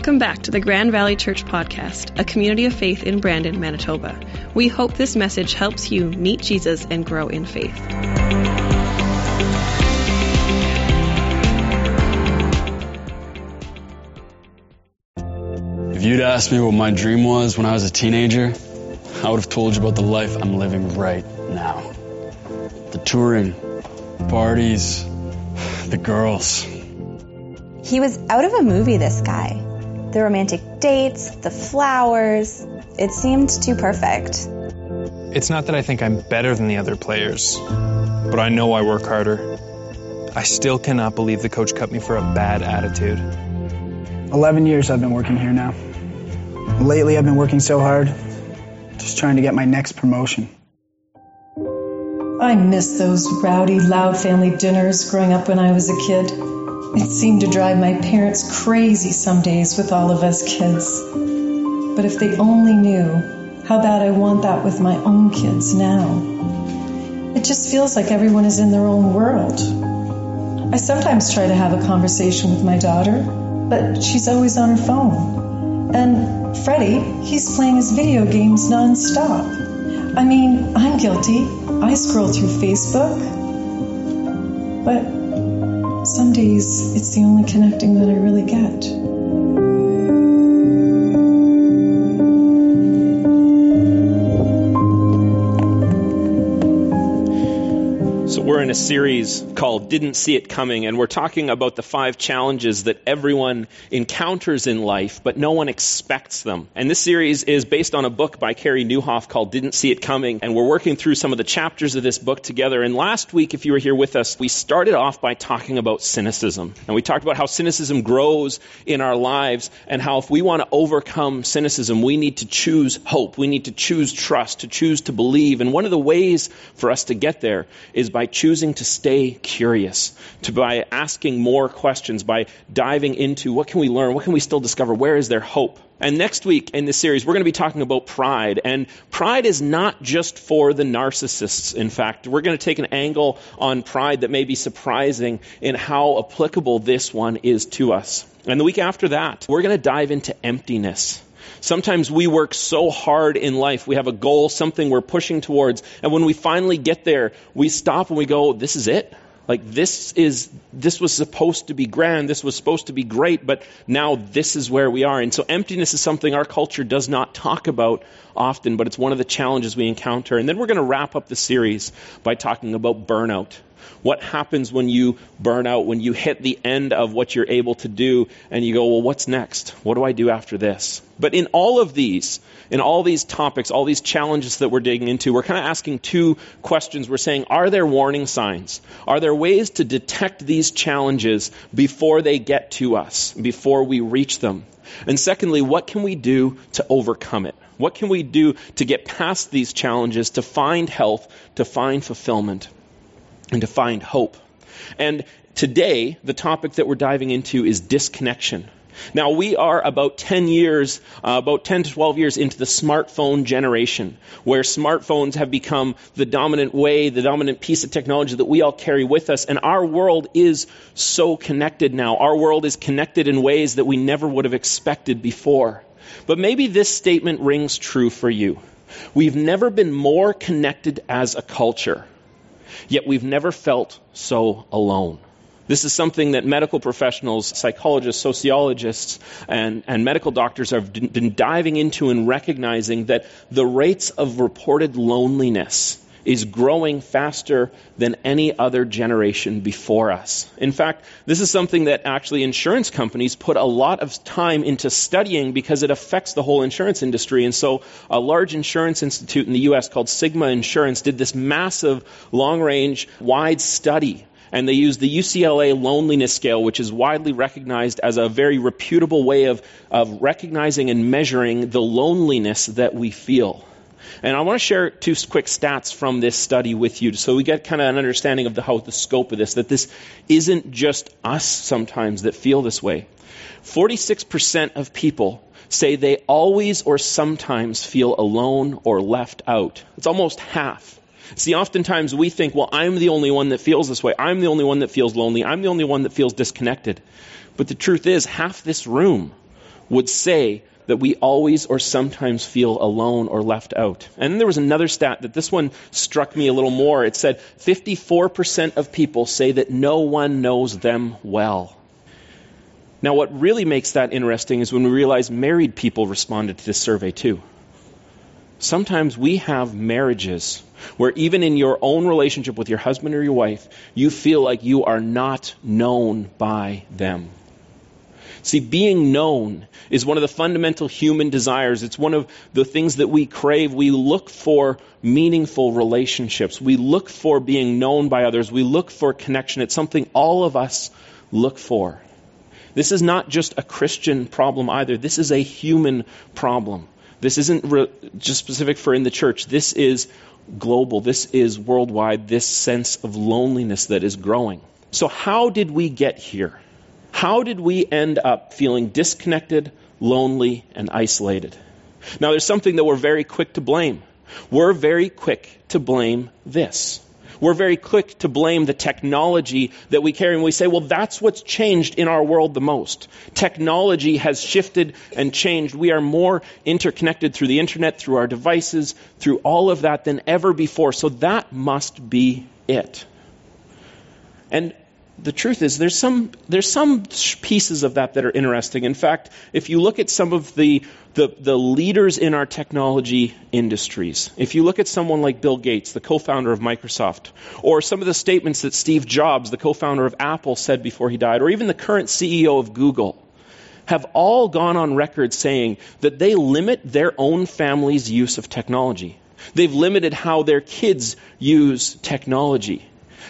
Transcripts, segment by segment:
Welcome back to the Grand Valley Church Podcast, a community of faith in Brandon, Manitoba. We hope this message helps you meet Jesus and grow in faith. If you'd asked me what my dream was when I was a teenager, I would have told you about the life I'm living right now. The touring, parties, the girls. He was out of a movie, this guy. The romantic dates, the flowers. It seemed too perfect. It's not that I think I'm better than the other players, but I know I work harder. I still cannot believe the coach cut me for a bad attitude. 11 years I've been working here now. Lately, I've been working so hard, just trying to get my next promotion. I miss those rowdy, loud family dinners growing up when I was a kid. It seemed to drive my parents crazy some days with all of us kids. But if they only knew how bad I want that with my own kids now. It just feels like everyone is in their own world. I sometimes try to have a conversation with my daughter, but she's always on her phone. And Freddie, he's playing his video games nonstop. I mean, I'm guilty. I scroll through Facebook. But some days it's the only connecting that I really get. We're in a series called Didn't See It Coming, and we're talking about the five challenges that everyone encounters in life, but no one expects them. And this series is based on a book by Carey Nieuwhof called Didn't See It Coming, and we're working through some of the chapters of this book together. And last week, if you were here with us, we started off by talking about cynicism. And we talked about how cynicism grows in our lives, and how if we want to overcome cynicism, we need to choose hope. We need to choose trust, to choose to believe. And one of the ways for us to get there is by choosing to stay curious, to by asking more questions, by diving into what can we learn, what can we still discover, where is there hope? And next week in this series, we're going to be talking about pride. And pride is not just for the narcissists, in fact. We're going to take an angle on pride that may be surprising in how applicable this one is to us. And the week after that, we're going to dive into emptiness. Sometimes we work so hard in life. We have a goal, something we're pushing towards. And when we finally get there, we stop and we go, this is it. Like this is, this was supposed to be grand. This was supposed to be great, but now this is where we are. And so emptiness is something our culture does not talk about often, but it's one of the challenges we encounter. And then we're going to wrap up the series by talking about burnout. What happens when you burn out, when you hit the end of what you're able to do and you go, well, what's next? What do I do after this? But in all of these, in all these topics, all these challenges that we're digging into, we're kind of asking two questions. We're saying, are there warning signs? Are there ways to detect these challenges before they get to us, before we reach them? And secondly, what can we do to overcome it? What can we do to get past these challenges, to find health, to find fulfillment? And to find hope. And today, the topic that we're diving into is disconnection. Now, we are about 10 years, uh, about 10 to 12 years into the smartphone generation, where smartphones have become the dominant way, the dominant piece of technology that we all carry with us. And our world is so connected now. Our world is connected in ways that we never would have expected before. But maybe this statement rings true for you. We've never been more connected as a culture Yet we've never felt so alone. This is something that medical professionals, psychologists, sociologists, and, and medical doctors have been diving into and recognizing that the rates of reported loneliness is growing faster than any other generation before us. In fact, this is something that actually insurance companies put a lot of time into studying because it affects the whole insurance industry. And so a large insurance institute in the US called Cigna Insurance did this massive long range wide study and they used the UCLA loneliness scale, which is widely recognized as a very reputable way of, of recognizing and measuring the loneliness that we feel. And I want to share two quick stats from this study with you so we get kind of an understanding of the, how the scope of this, that this isn't just us sometimes that feel this way. 46% of people say they always or sometimes feel alone or left out. It's almost half. See, oftentimes we think, well, I'm the only one that feels this way. I'm the only one that feels lonely. I'm the only one that feels disconnected. But the truth is, half this room would say that we always or sometimes feel alone or left out. And then there was another stat that this one struck me a little more. It said 54% of people say that no one knows them well. Now, what really makes that interesting is when we realize married people responded to this survey too. Sometimes we have marriages where even in your own relationship with your husband or your wife, you feel like you are not known by them. See, being known is one of the fundamental human desires. It's one of the things that we crave. We look for meaningful relationships. We look for being known by others. We look for connection. It's something all of us look for. This is not just a Christian problem either. This is a human problem. This isn't re- just specific for in the church. This is global. This is worldwide. This sense of loneliness that is growing. So, how did we get here? How did we end up feeling disconnected, lonely, and isolated? Now, there's something that we're very quick to blame. We're very quick to blame this we're very quick to blame the technology that we carry and we say, well, that's what's changed in our world the most. Technology has shifted and changed. We are more interconnected through the internet, through our devices, through all of that than ever before. So that must be it. And the truth is there's some there's some pieces of that that are interesting. In fact, if you look at some of the, the the leaders in our technology industries, if you look at someone like Bill Gates, the co-founder of Microsoft, or some of the statements that Steve Jobs, the co-founder of Apple, said before he died, or even the current CEO of Google, have all gone on record saying that they limit their own family's use of technology. They've limited how their kids use technology.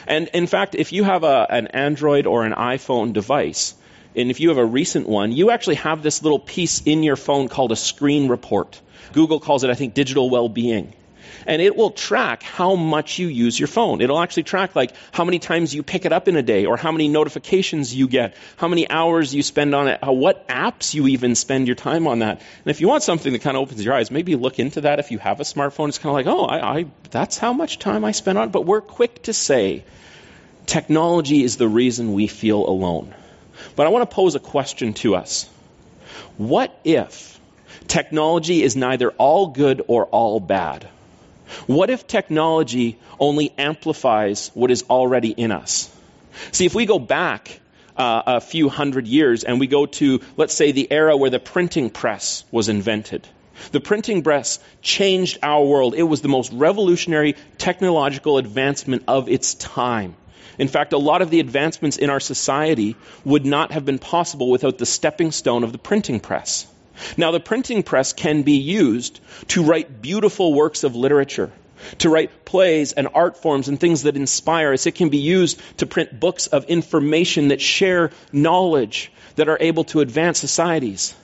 And in fact, if you have a, an Android or an iPhone device, and if you have a recent one, you actually have this little piece in your phone called a screen report. Google calls it, I think, digital well being. And it will track how much you use your phone. It'll actually track like how many times you pick it up in a day or how many notifications you get, how many hours you spend on it, how, what apps you even spend your time on that. And if you want something that kind of opens your eyes, maybe look into that if you have a smartphone. It's kind of like, oh, I, I, that's how much time I spend on it. But we're quick to say technology is the reason we feel alone. But I want to pose a question to us. What if technology is neither all good or all bad? What if technology only amplifies what is already in us? See, if we go back uh, a few hundred years and we go to, let's say, the era where the printing press was invented, the printing press changed our world. It was the most revolutionary technological advancement of its time. In fact, a lot of the advancements in our society would not have been possible without the stepping stone of the printing press. Now, the printing press can be used to write beautiful works of literature, to write plays and art forms and things that inspire us. It can be used to print books of information that share knowledge, that are able to advance societies.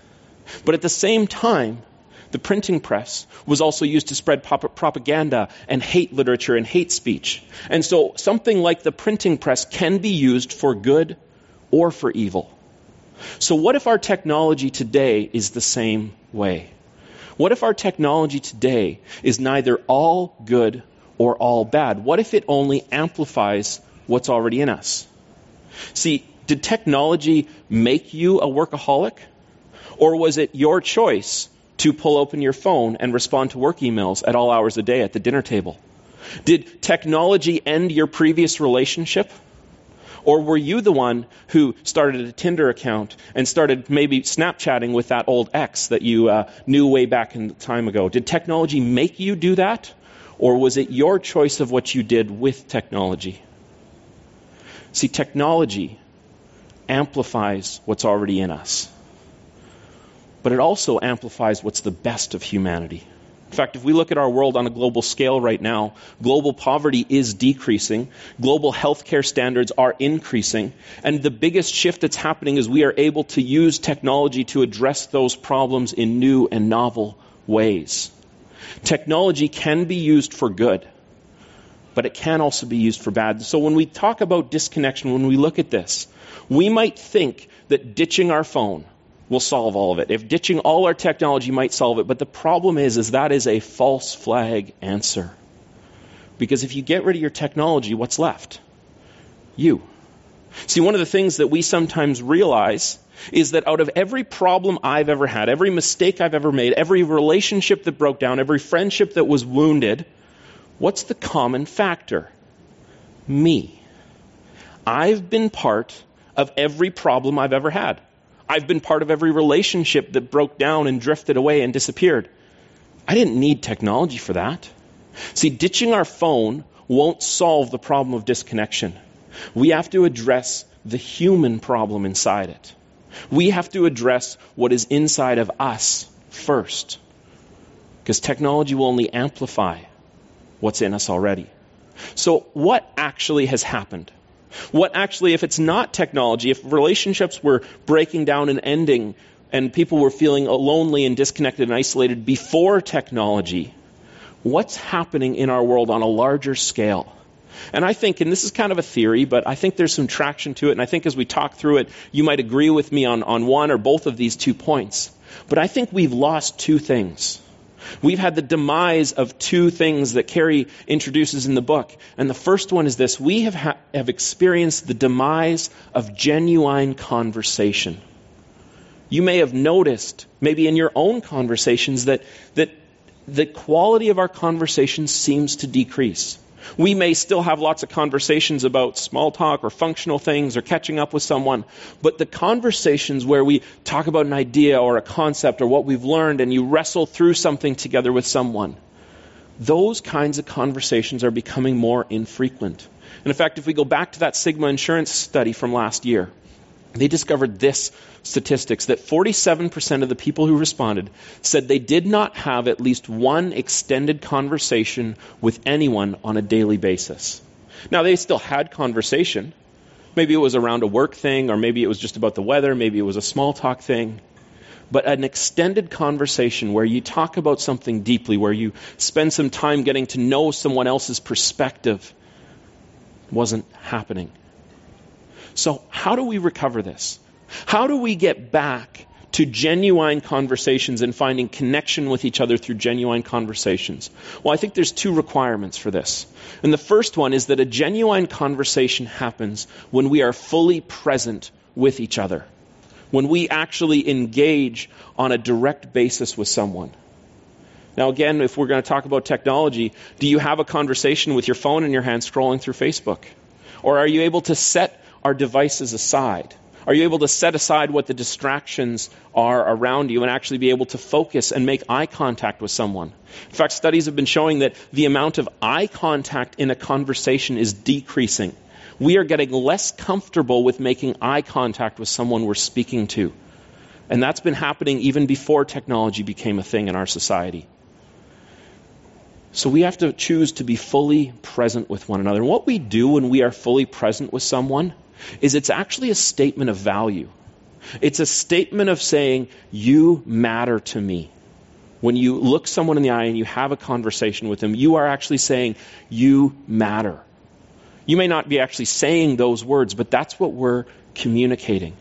But at the same time, the printing press was also used to spread propaganda and hate literature and hate speech. And so something like the printing press can be used for good or for evil. So, what if our technology today is the same way? What if our technology today is neither all good or all bad? What if it only amplifies what's already in us? See, did technology make you a workaholic? Or was it your choice to pull open your phone and respond to work emails at all hours the day at the dinner table? Did technology end your previous relationship? Or were you the one who started a Tinder account and started maybe Snapchatting with that old ex that you uh, knew way back in time ago? Did technology make you do that? Or was it your choice of what you did with technology? See, technology amplifies what's already in us, but it also amplifies what's the best of humanity. In fact, if we look at our world on a global scale right now, global poverty is decreasing, global healthcare standards are increasing, and the biggest shift that's happening is we are able to use technology to address those problems in new and novel ways. Technology can be used for good, but it can also be used for bad. So when we talk about disconnection, when we look at this, we might think that ditching our phone, will solve all of it. If ditching all our technology might solve it, but the problem is is that is a false flag answer. Because if you get rid of your technology, what's left? You. See, one of the things that we sometimes realize is that out of every problem I've ever had, every mistake I've ever made, every relationship that broke down, every friendship that was wounded, what's the common factor? Me. I've been part of every problem I've ever had. I've been part of every relationship that broke down and drifted away and disappeared. I didn't need technology for that. See, ditching our phone won't solve the problem of disconnection. We have to address the human problem inside it. We have to address what is inside of us first. Because technology will only amplify what's in us already. So, what actually has happened? What actually, if it's not technology, if relationships were breaking down and ending, and people were feeling lonely and disconnected and isolated before technology, what's happening in our world on a larger scale? And I think, and this is kind of a theory, but I think there's some traction to it. And I think as we talk through it, you might agree with me on, on one or both of these two points. But I think we've lost two things. We've had the demise of two things that Carey introduces in the book. And the first one is this we have, ha- have experienced the demise of genuine conversation. You may have noticed, maybe in your own conversations, that, that the quality of our conversations seems to decrease. We may still have lots of conversations about small talk or functional things or catching up with someone, but the conversations where we talk about an idea or a concept or what we've learned and you wrestle through something together with someone, those kinds of conversations are becoming more infrequent. And in fact, if we go back to that Cigna insurance study from last year, they discovered this statistics that 47% of the people who responded said they did not have at least one extended conversation with anyone on a daily basis. Now, they still had conversation. Maybe it was around a work thing, or maybe it was just about the weather, maybe it was a small talk thing. But an extended conversation where you talk about something deeply, where you spend some time getting to know someone else's perspective, wasn't happening. So, how do we recover this? How do we get back to genuine conversations and finding connection with each other through genuine conversations? Well, I think there's two requirements for this. And the first one is that a genuine conversation happens when we are fully present with each other, when we actually engage on a direct basis with someone. Now, again, if we're going to talk about technology, do you have a conversation with your phone in your hand scrolling through Facebook? Or are you able to set our devices aside? Are you able to set aside what the distractions are around you and actually be able to focus and make eye contact with someone? In fact, studies have been showing that the amount of eye contact in a conversation is decreasing. We are getting less comfortable with making eye contact with someone we're speaking to. And that's been happening even before technology became a thing in our society. So we have to choose to be fully present with one another. And what we do when we are fully present with someone is it's actually a statement of value. It's a statement of saying, You matter to me. When you look someone in the eye and you have a conversation with them, you are actually saying, You matter. You may not be actually saying those words, but that's what we're communicating.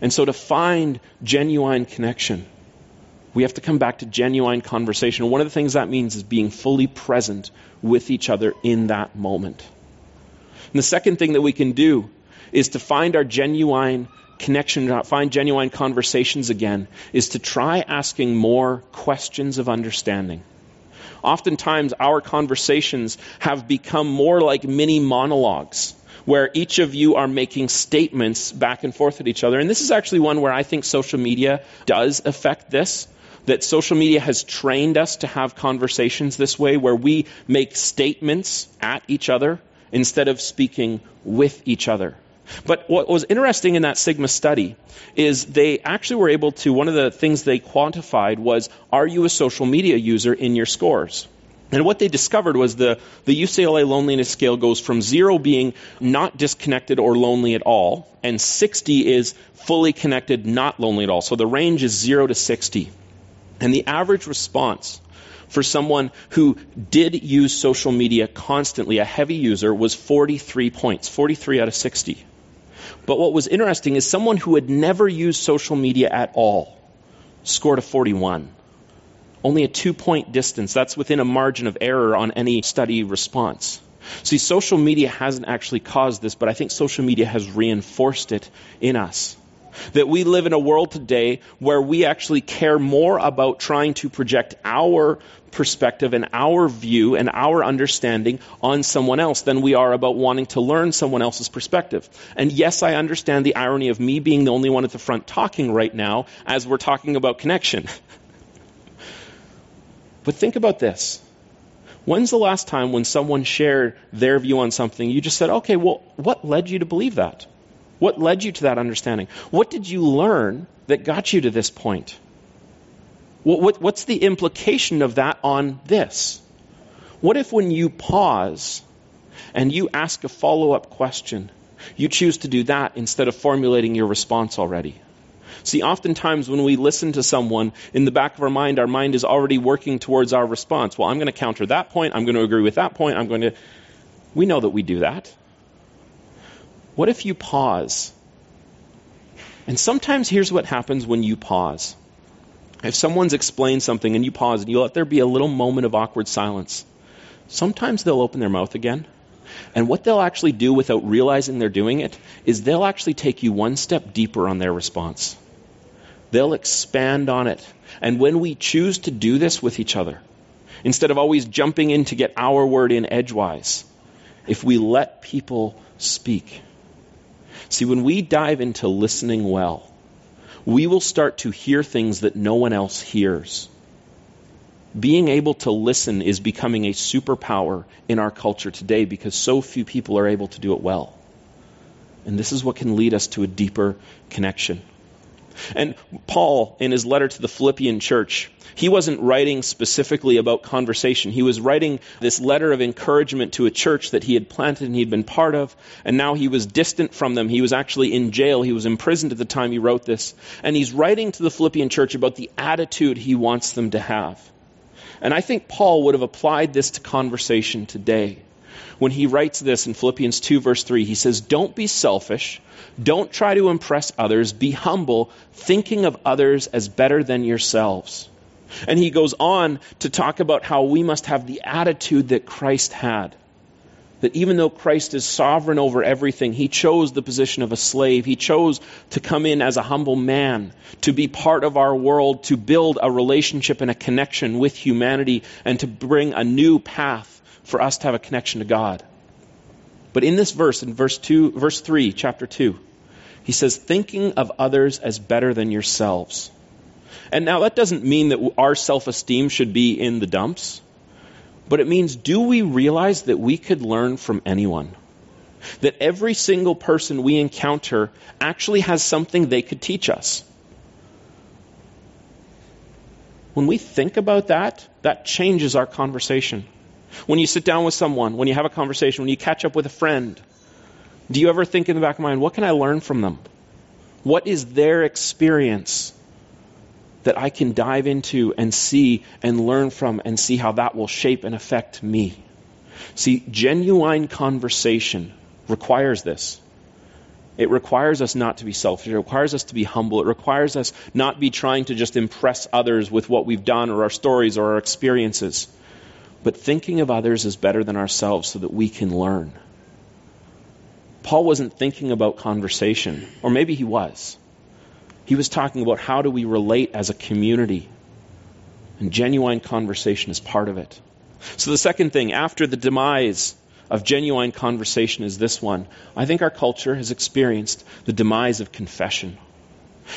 And so to find genuine connection, we have to come back to genuine conversation. One of the things that means is being fully present with each other in that moment. And the second thing that we can do is to find our genuine connection, uh, find genuine conversations again, is to try asking more questions of understanding. Oftentimes, our conversations have become more like mini monologues where each of you are making statements back and forth with each other. And this is actually one where I think social media does affect this. That social media has trained us to have conversations this way where we make statements at each other instead of speaking with each other. But what was interesting in that Cigna study is they actually were able to, one of the things they quantified was, are you a social media user in your scores? And what they discovered was the, the UCLA loneliness scale goes from zero being not disconnected or lonely at all, and 60 is fully connected, not lonely at all. So the range is zero to 60. And the average response for someone who did use social media constantly, a heavy user, was 43 points, 43 out of 60. But what was interesting is someone who had never used social media at all scored a 41. Only a two point distance. That's within a margin of error on any study response. See, social media hasn't actually caused this, but I think social media has reinforced it in us. That we live in a world today where we actually care more about trying to project our perspective and our view and our understanding on someone else than we are about wanting to learn someone else's perspective. And yes, I understand the irony of me being the only one at the front talking right now as we're talking about connection. but think about this. When's the last time when someone shared their view on something, you just said, okay, well, what led you to believe that? What led you to that understanding? What did you learn that got you to this point? What, what, what's the implication of that on this? What if when you pause and you ask a follow up question, you choose to do that instead of formulating your response already? See, oftentimes when we listen to someone, in the back of our mind, our mind is already working towards our response. Well, I'm going to counter that point. I'm going to agree with that point. I'm going to. We know that we do that. What if you pause? And sometimes here's what happens when you pause. If someone's explained something and you pause and you let there be a little moment of awkward silence, sometimes they'll open their mouth again. And what they'll actually do without realizing they're doing it is they'll actually take you one step deeper on their response. They'll expand on it. And when we choose to do this with each other, instead of always jumping in to get our word in edgewise, if we let people speak, See, when we dive into listening well, we will start to hear things that no one else hears. Being able to listen is becoming a superpower in our culture today because so few people are able to do it well. And this is what can lead us to a deeper connection. And Paul, in his letter to the Philippian church, he wasn't writing specifically about conversation. He was writing this letter of encouragement to a church that he had planted and he'd been part of, and now he was distant from them. He was actually in jail. He was imprisoned at the time he wrote this. And he's writing to the Philippian church about the attitude he wants them to have. And I think Paul would have applied this to conversation today when he writes this in Philippians 2, verse 3. He says, Don't be selfish. Don't try to impress others. Be humble, thinking of others as better than yourselves. And he goes on to talk about how we must have the attitude that Christ had. That even though Christ is sovereign over everything, he chose the position of a slave. He chose to come in as a humble man, to be part of our world, to build a relationship and a connection with humanity, and to bring a new path for us to have a connection to God. But in this verse, in verse 2, verse 3, chapter 2, he says, thinking of others as better than yourselves. And now that doesn't mean that our self esteem should be in the dumps, but it means do we realize that we could learn from anyone? That every single person we encounter actually has something they could teach us. When we think about that, that changes our conversation. When you sit down with someone, when you have a conversation, when you catch up with a friend, do you ever think in the back of mind, what can I learn from them? What is their experience that I can dive into and see and learn from and see how that will shape and affect me? See, genuine conversation requires this. It requires us not to be selfish. It requires us to be humble. It requires us not be trying to just impress others with what we've done or our stories or our experiences but thinking of others is better than ourselves so that we can learn. Paul wasn't thinking about conversation, or maybe he was. He was talking about how do we relate as a community. And genuine conversation is part of it. So, the second thing, after the demise of genuine conversation, is this one. I think our culture has experienced the demise of confession.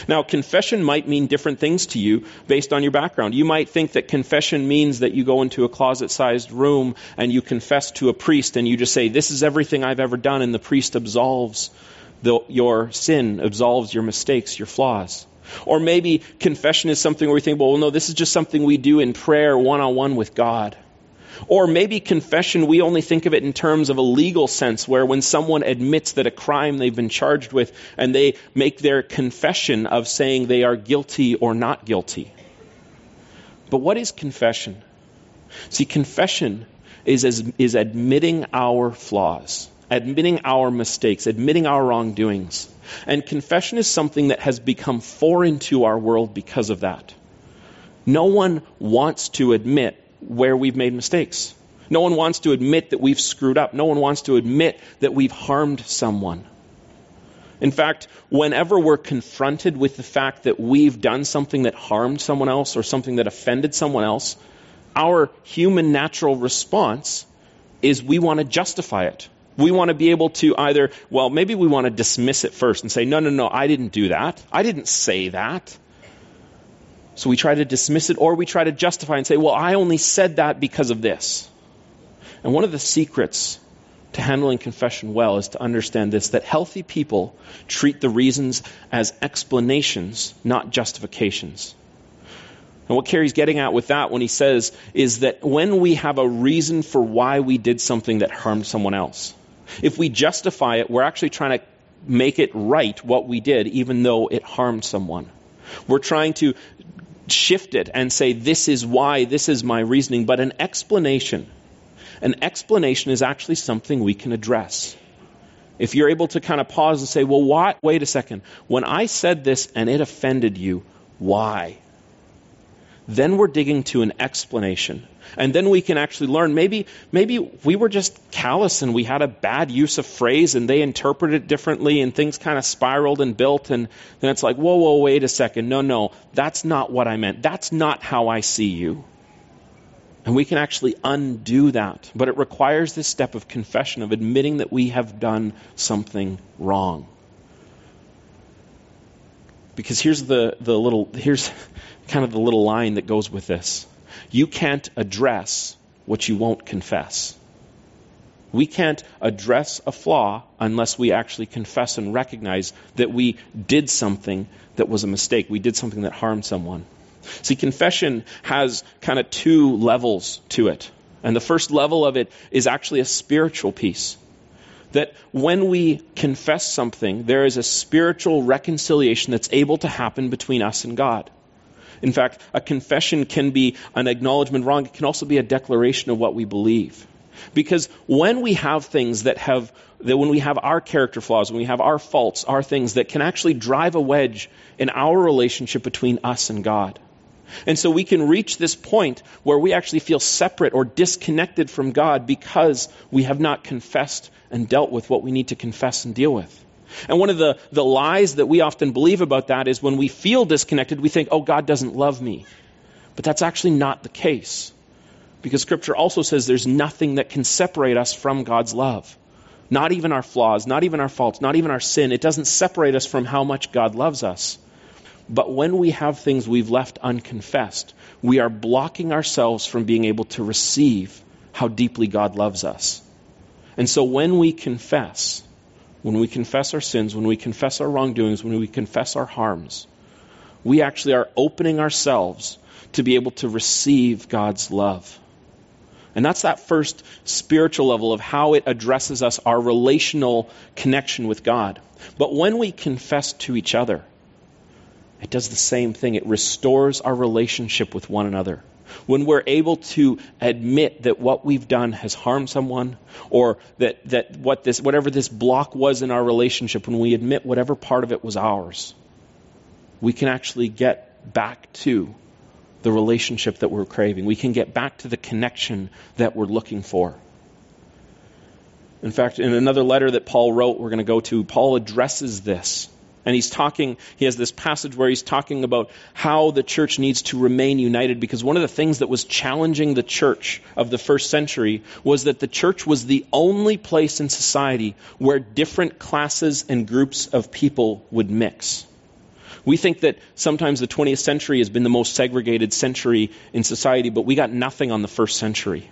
Now, confession might mean different things to you based on your background. You might think that confession means that you go into a closet sized room and you confess to a priest and you just say, This is everything I've ever done, and the priest absolves the, your sin, absolves your mistakes, your flaws. Or maybe confession is something where we think, well, no, this is just something we do in prayer one on one with God. Or maybe confession, we only think of it in terms of a legal sense, where when someone admits that a crime they've been charged with and they make their confession of saying they are guilty or not guilty. But what is confession? See, confession is, as, is admitting our flaws, admitting our mistakes, admitting our wrongdoings. And confession is something that has become foreign to our world because of that. No one wants to admit where we've made mistakes. No one wants to admit that we've screwed up. No one wants to admit that we've harmed someone. In fact, whenever we're confronted with the fact that we've done something that harmed someone else or something that offended someone else, our human natural response is we want to justify it. We want to be able to either, well, maybe we want to dismiss it first and say, no, no, no, I didn't do that. I didn't say that. So we try to dismiss it or we try to justify and say, well, I only said that because of this. And one of the secrets to handling confession well is to understand this that healthy people treat the reasons as explanations, not justifications. And what Carey's getting at with that when he says is that when we have a reason for why we did something that harmed someone else, if we justify it, we're actually trying to make it right what we did, even though it harmed someone. We're trying to shift it and say, this is why, this is my reasoning. But an explanation, an explanation is actually something we can address. If you're able to kind of pause and say, well, what? Wait a second. When I said this and it offended you, why? then we're digging to an explanation. And then we can actually learn maybe maybe we were just callous and we had a bad use of phrase and they interpreted it differently and things kind of spiraled and built and then it's like, whoa, whoa, wait a second. No, no, that's not what I meant. That's not how I see you. And we can actually undo that. But it requires this step of confession, of admitting that we have done something wrong. Because here's the, the little, here's, kind of the little line that goes with this. You can't address what you won't confess. We can't address a flaw unless we actually confess and recognize that we did something that was a mistake. We did something that harmed someone. See, confession has kind of two levels to it. And the first level of it is actually a spiritual piece. That when we confess something, there is a spiritual reconciliation that's able to happen between us and God. In fact, a confession can be an acknowledgement wrong. It can also be a declaration of what we believe. Because when we have things that have, that when we have our character flaws, when we have our faults, our things that can actually drive a wedge in our relationship between us and God. And so we can reach this point where we actually feel separate or disconnected from God because we have not confessed and dealt with what we need to confess and deal with. And one of the, the lies that we often believe about that is when we feel disconnected, we think, oh, God doesn't love me. But that's actually not the case. Because Scripture also says there's nothing that can separate us from God's love. Not even our flaws, not even our faults, not even our sin. It doesn't separate us from how much God loves us. But when we have things we've left unconfessed, we are blocking ourselves from being able to receive how deeply God loves us. And so when we confess, when we confess our sins, when we confess our wrongdoings, when we confess our harms, we actually are opening ourselves to be able to receive God's love. And that's that first spiritual level of how it addresses us, our relational connection with God. But when we confess to each other, it does the same thing. It restores our relationship with one another when we're able to admit that what we've done has harmed someone or that, that what this, whatever this block was in our relationship, when we admit whatever part of it was ours, we can actually get back to the relationship that we're craving. We can get back to the connection that we're looking for. In fact, in another letter that Paul wrote, we're going to go to, Paul addresses this and he's talking, he has this passage where he's talking about how the church needs to remain united because one of the things that was challenging the church of the first century was that the church was the only place in society where different classes and groups of people would mix. We think that sometimes the 20th century has been the most segregated century in society, but we got nothing on the first century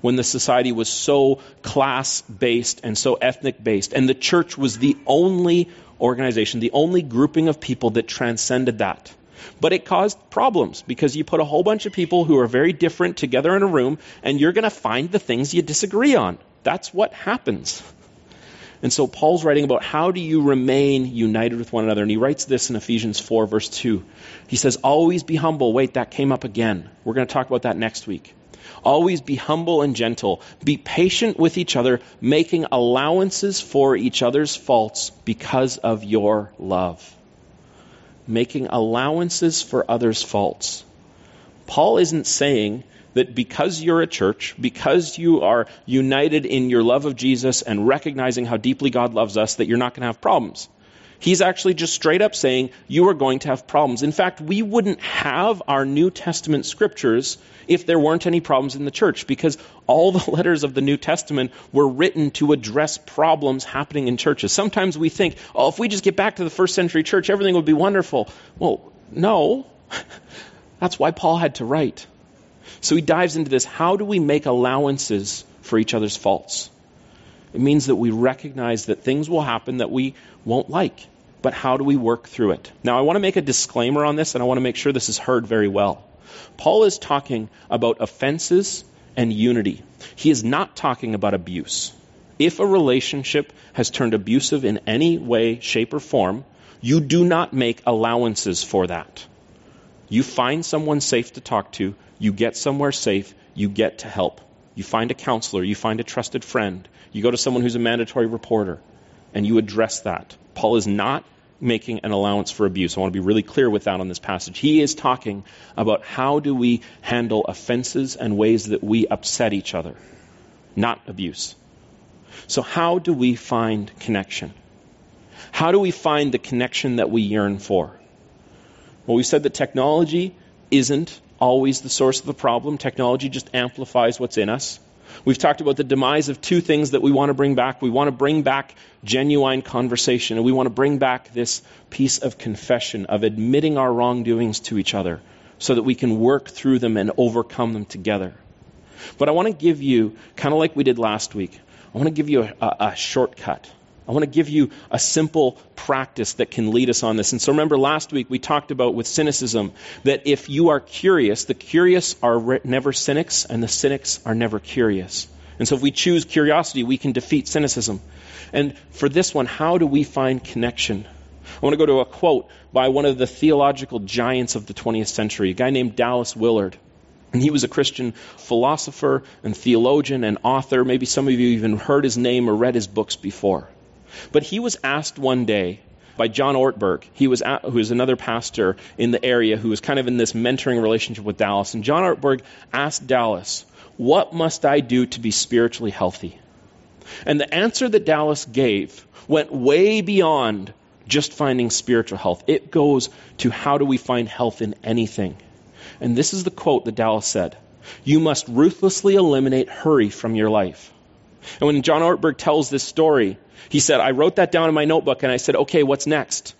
when the society was so class based and so ethnic based. And the church was the only organization, the only grouping of people that transcended that. But it caused problems because you put a whole bunch of people who are very different together in a room and you're going to find the things you disagree on. That's what happens. And so Paul's writing about how do you remain united with one another. And he writes this in Ephesians 4, verse 2. He says, Always be humble. Wait, that came up again. We're going to talk about that next week. Always be humble and gentle. Be patient with each other, making allowances for each other's faults because of your love. Making allowances for others' faults. Paul isn't saying that because you're a church, because you are united in your love of Jesus and recognizing how deeply God loves us, that you're not going to have problems. He's actually just straight up saying you are going to have problems. In fact, we wouldn't have our New Testament scriptures if there weren't any problems in the church because all the letters of the New Testament were written to address problems happening in churches. Sometimes we think, oh, if we just get back to the first century church, everything would be wonderful. Well, no. That's why Paul had to write. So he dives into this. How do we make allowances for each other's faults? It means that we recognize that things will happen that we won't like. But how do we work through it? Now, I want to make a disclaimer on this, and I want to make sure this is heard very well. Paul is talking about offenses and unity. He is not talking about abuse. If a relationship has turned abusive in any way, shape, or form, you do not make allowances for that. You find someone safe to talk to, you get somewhere safe, you get to help. You find a counselor, you find a trusted friend, you go to someone who's a mandatory reporter, and you address that. Paul is not making an allowance for abuse. I want to be really clear with that on this passage. He is talking about how do we handle offenses and ways that we upset each other, not abuse. So, how do we find connection? How do we find the connection that we yearn for? Well, we said that technology isn't always the source of the problem. Technology just amplifies what's in us. We've talked about the demise of two things that we want to bring back. We want to bring back genuine conversation, and we want to bring back this piece of confession, of admitting our wrongdoings to each other, so that we can work through them and overcome them together. But I want to give you, kind of like we did last week, I want to give you a, a, a shortcut. I want to give you a simple practice that can lead us on this. And so remember last week we talked about with cynicism that if you are curious, the curious are re- never cynics and the cynics are never curious. And so if we choose curiosity, we can defeat cynicism. And for this one, how do we find connection? I want to go to a quote by one of the theological giants of the 20th century, a guy named Dallas Willard. And he was a Christian philosopher and theologian and author. Maybe some of you even heard his name or read his books before. But he was asked one day by John Ortberg, he was at, who is another pastor in the area who was kind of in this mentoring relationship with Dallas. And John Ortberg asked Dallas, What must I do to be spiritually healthy? And the answer that Dallas gave went way beyond just finding spiritual health. It goes to how do we find health in anything. And this is the quote that Dallas said You must ruthlessly eliminate hurry from your life. And when John Ortberg tells this story, he said, I wrote that down in my notebook and I said, okay, what's next?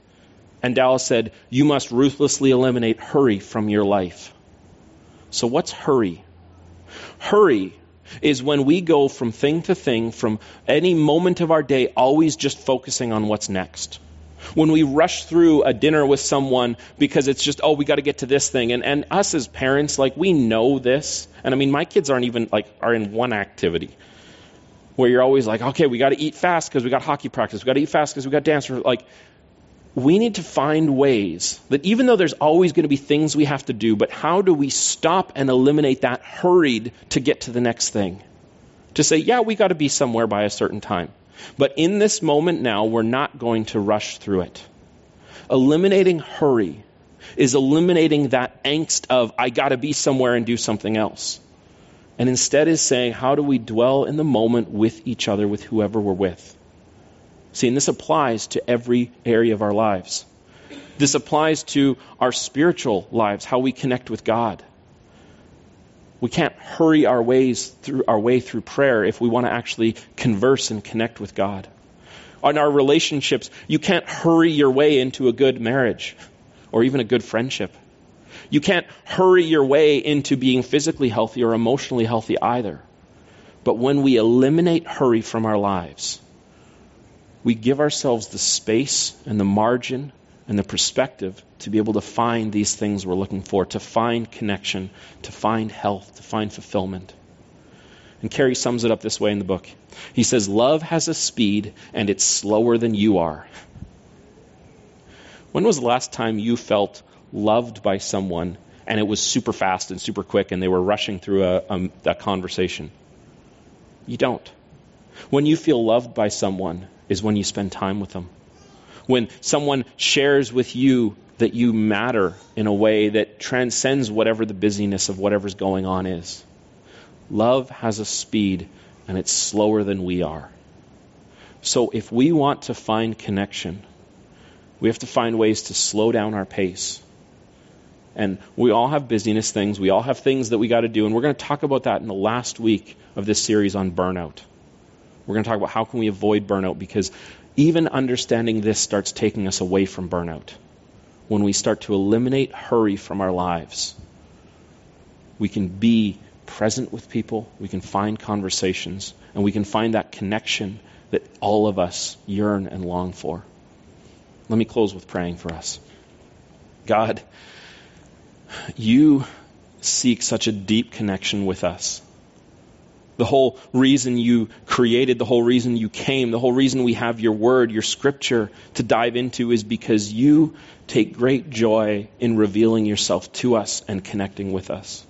And Dallas said, You must ruthlessly eliminate hurry from your life. So, what's hurry? Hurry is when we go from thing to thing, from any moment of our day, always just focusing on what's next. When we rush through a dinner with someone because it's just, oh, we got to get to this thing. And, and us as parents, like, we know this. And I mean, my kids aren't even, like, are in one activity where you're always like, okay, we got to eat fast because we got hockey practice. We got to eat fast because we got dance. Like, we need to find ways that even though there's always going to be things we have to do, but how do we stop and eliminate that hurried to get to the next thing? To say, yeah, we got to be somewhere by a certain time. But in this moment now, we're not going to rush through it. Eliminating hurry is eliminating that angst of, I got to be somewhere and do something else and instead is saying, how do we dwell in the moment with each other, with whoever we're with? See, and this applies to every area of our lives. This applies to our spiritual lives, how we connect with God. We can't hurry our ways through our way through prayer if we want to actually converse and connect with God. On our relationships, you can't hurry your way into a good marriage or even a good friendship. You can't hurry your way into being physically healthy or emotionally healthy either. But when we eliminate hurry from our lives, we give ourselves the space and the margin and the perspective to be able to find these things we're looking for, to find connection, to find health, to find fulfillment. And Carey sums it up this way in the book. He says, Love has a speed and it's slower than you are. When was the last time you felt loved by someone and it was super fast and super quick and they were rushing through a, a, a conversation. You don't. When you feel loved by someone is when you spend time with them. When someone shares with you that you matter in a way that transcends whatever the busyness of whatever's going on is. Love has a speed and it's slower than we are. So if we want to find connection, We have to find ways to slow down our pace. And we all have busyness things. We all have things that we got to do. And we're going to talk about that in the last week of this series on burnout. We're going to talk about how can we avoid burnout because even understanding this starts taking us away from burnout. When we start to eliminate hurry from our lives, we can be present with people, we can find conversations, and we can find that connection that all of us yearn and long for. Let me close with praying for us. God, you seek such a deep connection with us. The whole reason you created, the whole reason you came, the whole reason we have your word, your scripture to dive into is because you take great joy in revealing yourself to us and connecting with us.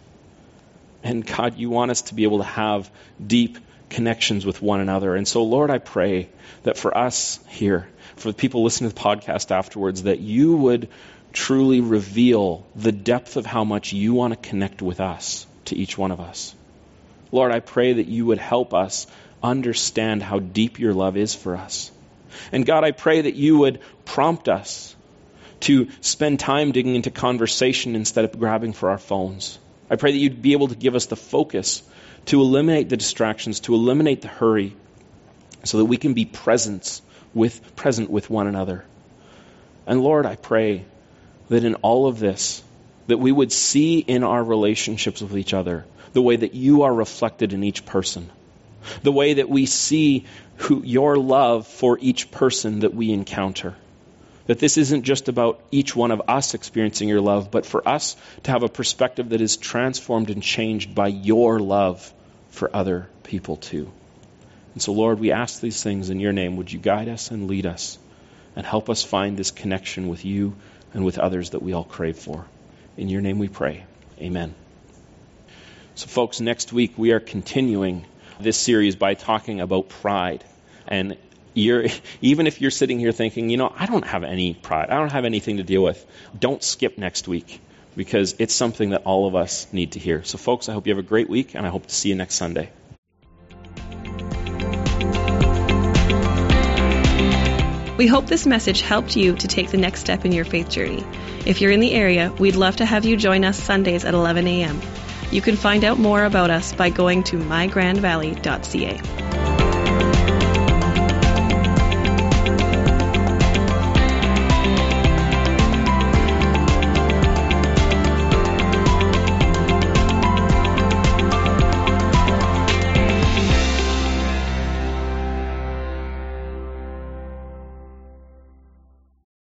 And God, you want us to be able to have deep connections with one another. And so, Lord, I pray that for us here, for the people listening to the podcast afterwards, that you would truly reveal the depth of how much you want to connect with us to each one of us. Lord, I pray that you would help us understand how deep your love is for us. And God, I pray that you would prompt us to spend time digging into conversation instead of grabbing for our phones. I pray that you'd be able to give us the focus to eliminate the distractions, to eliminate the hurry, so that we can be present with, present with one another. And Lord, I pray that in all of this, that we would see in our relationships with each other the way that you are reflected in each person, the way that we see who, your love for each person that we encounter. That this isn't just about each one of us experiencing your love, but for us to have a perspective that is transformed and changed by your love for other people too. And so, Lord, we ask these things in your name. Would you guide us and lead us and help us find this connection with you and with others that we all crave for? In your name we pray. Amen. So, folks, next week we are continuing this series by talking about pride. And even if you're sitting here thinking, you know, I don't have any pride, I don't have anything to deal with, don't skip next week because it's something that all of us need to hear. So, folks, I hope you have a great week, and I hope to see you next Sunday. We hope this message helped you to take the next step in your faith journey. If you're in the area, we'd love to have you join us Sundays at 11 a.m. You can find out more about us by going to mygrandvalley.ca.